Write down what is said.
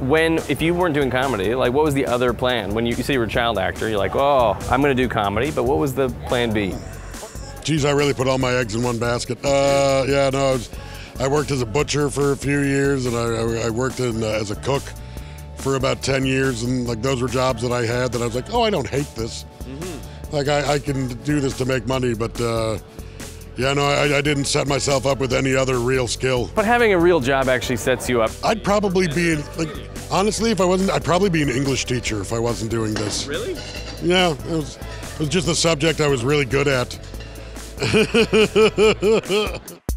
when, if you weren't doing comedy, like what was the other plan? When you, you say you were a child actor, you're like, oh, I'm gonna do comedy, but what was the plan B? Geez, I really put all my eggs in one basket. Uh, yeah, no, I, was, I worked as a butcher for a few years, and I, I worked in uh, as a cook for about 10 years, and like those were jobs that I had that I was like, oh, I don't hate this. Mm-hmm. Like I, I, can do this to make money, but uh, yeah, no, I, I, didn't set myself up with any other real skill. But having a real job actually sets you up. I'd probably be like, honestly, if I wasn't, I'd probably be an English teacher if I wasn't doing this. Really? Yeah, it was, it was just a subject I was really good at.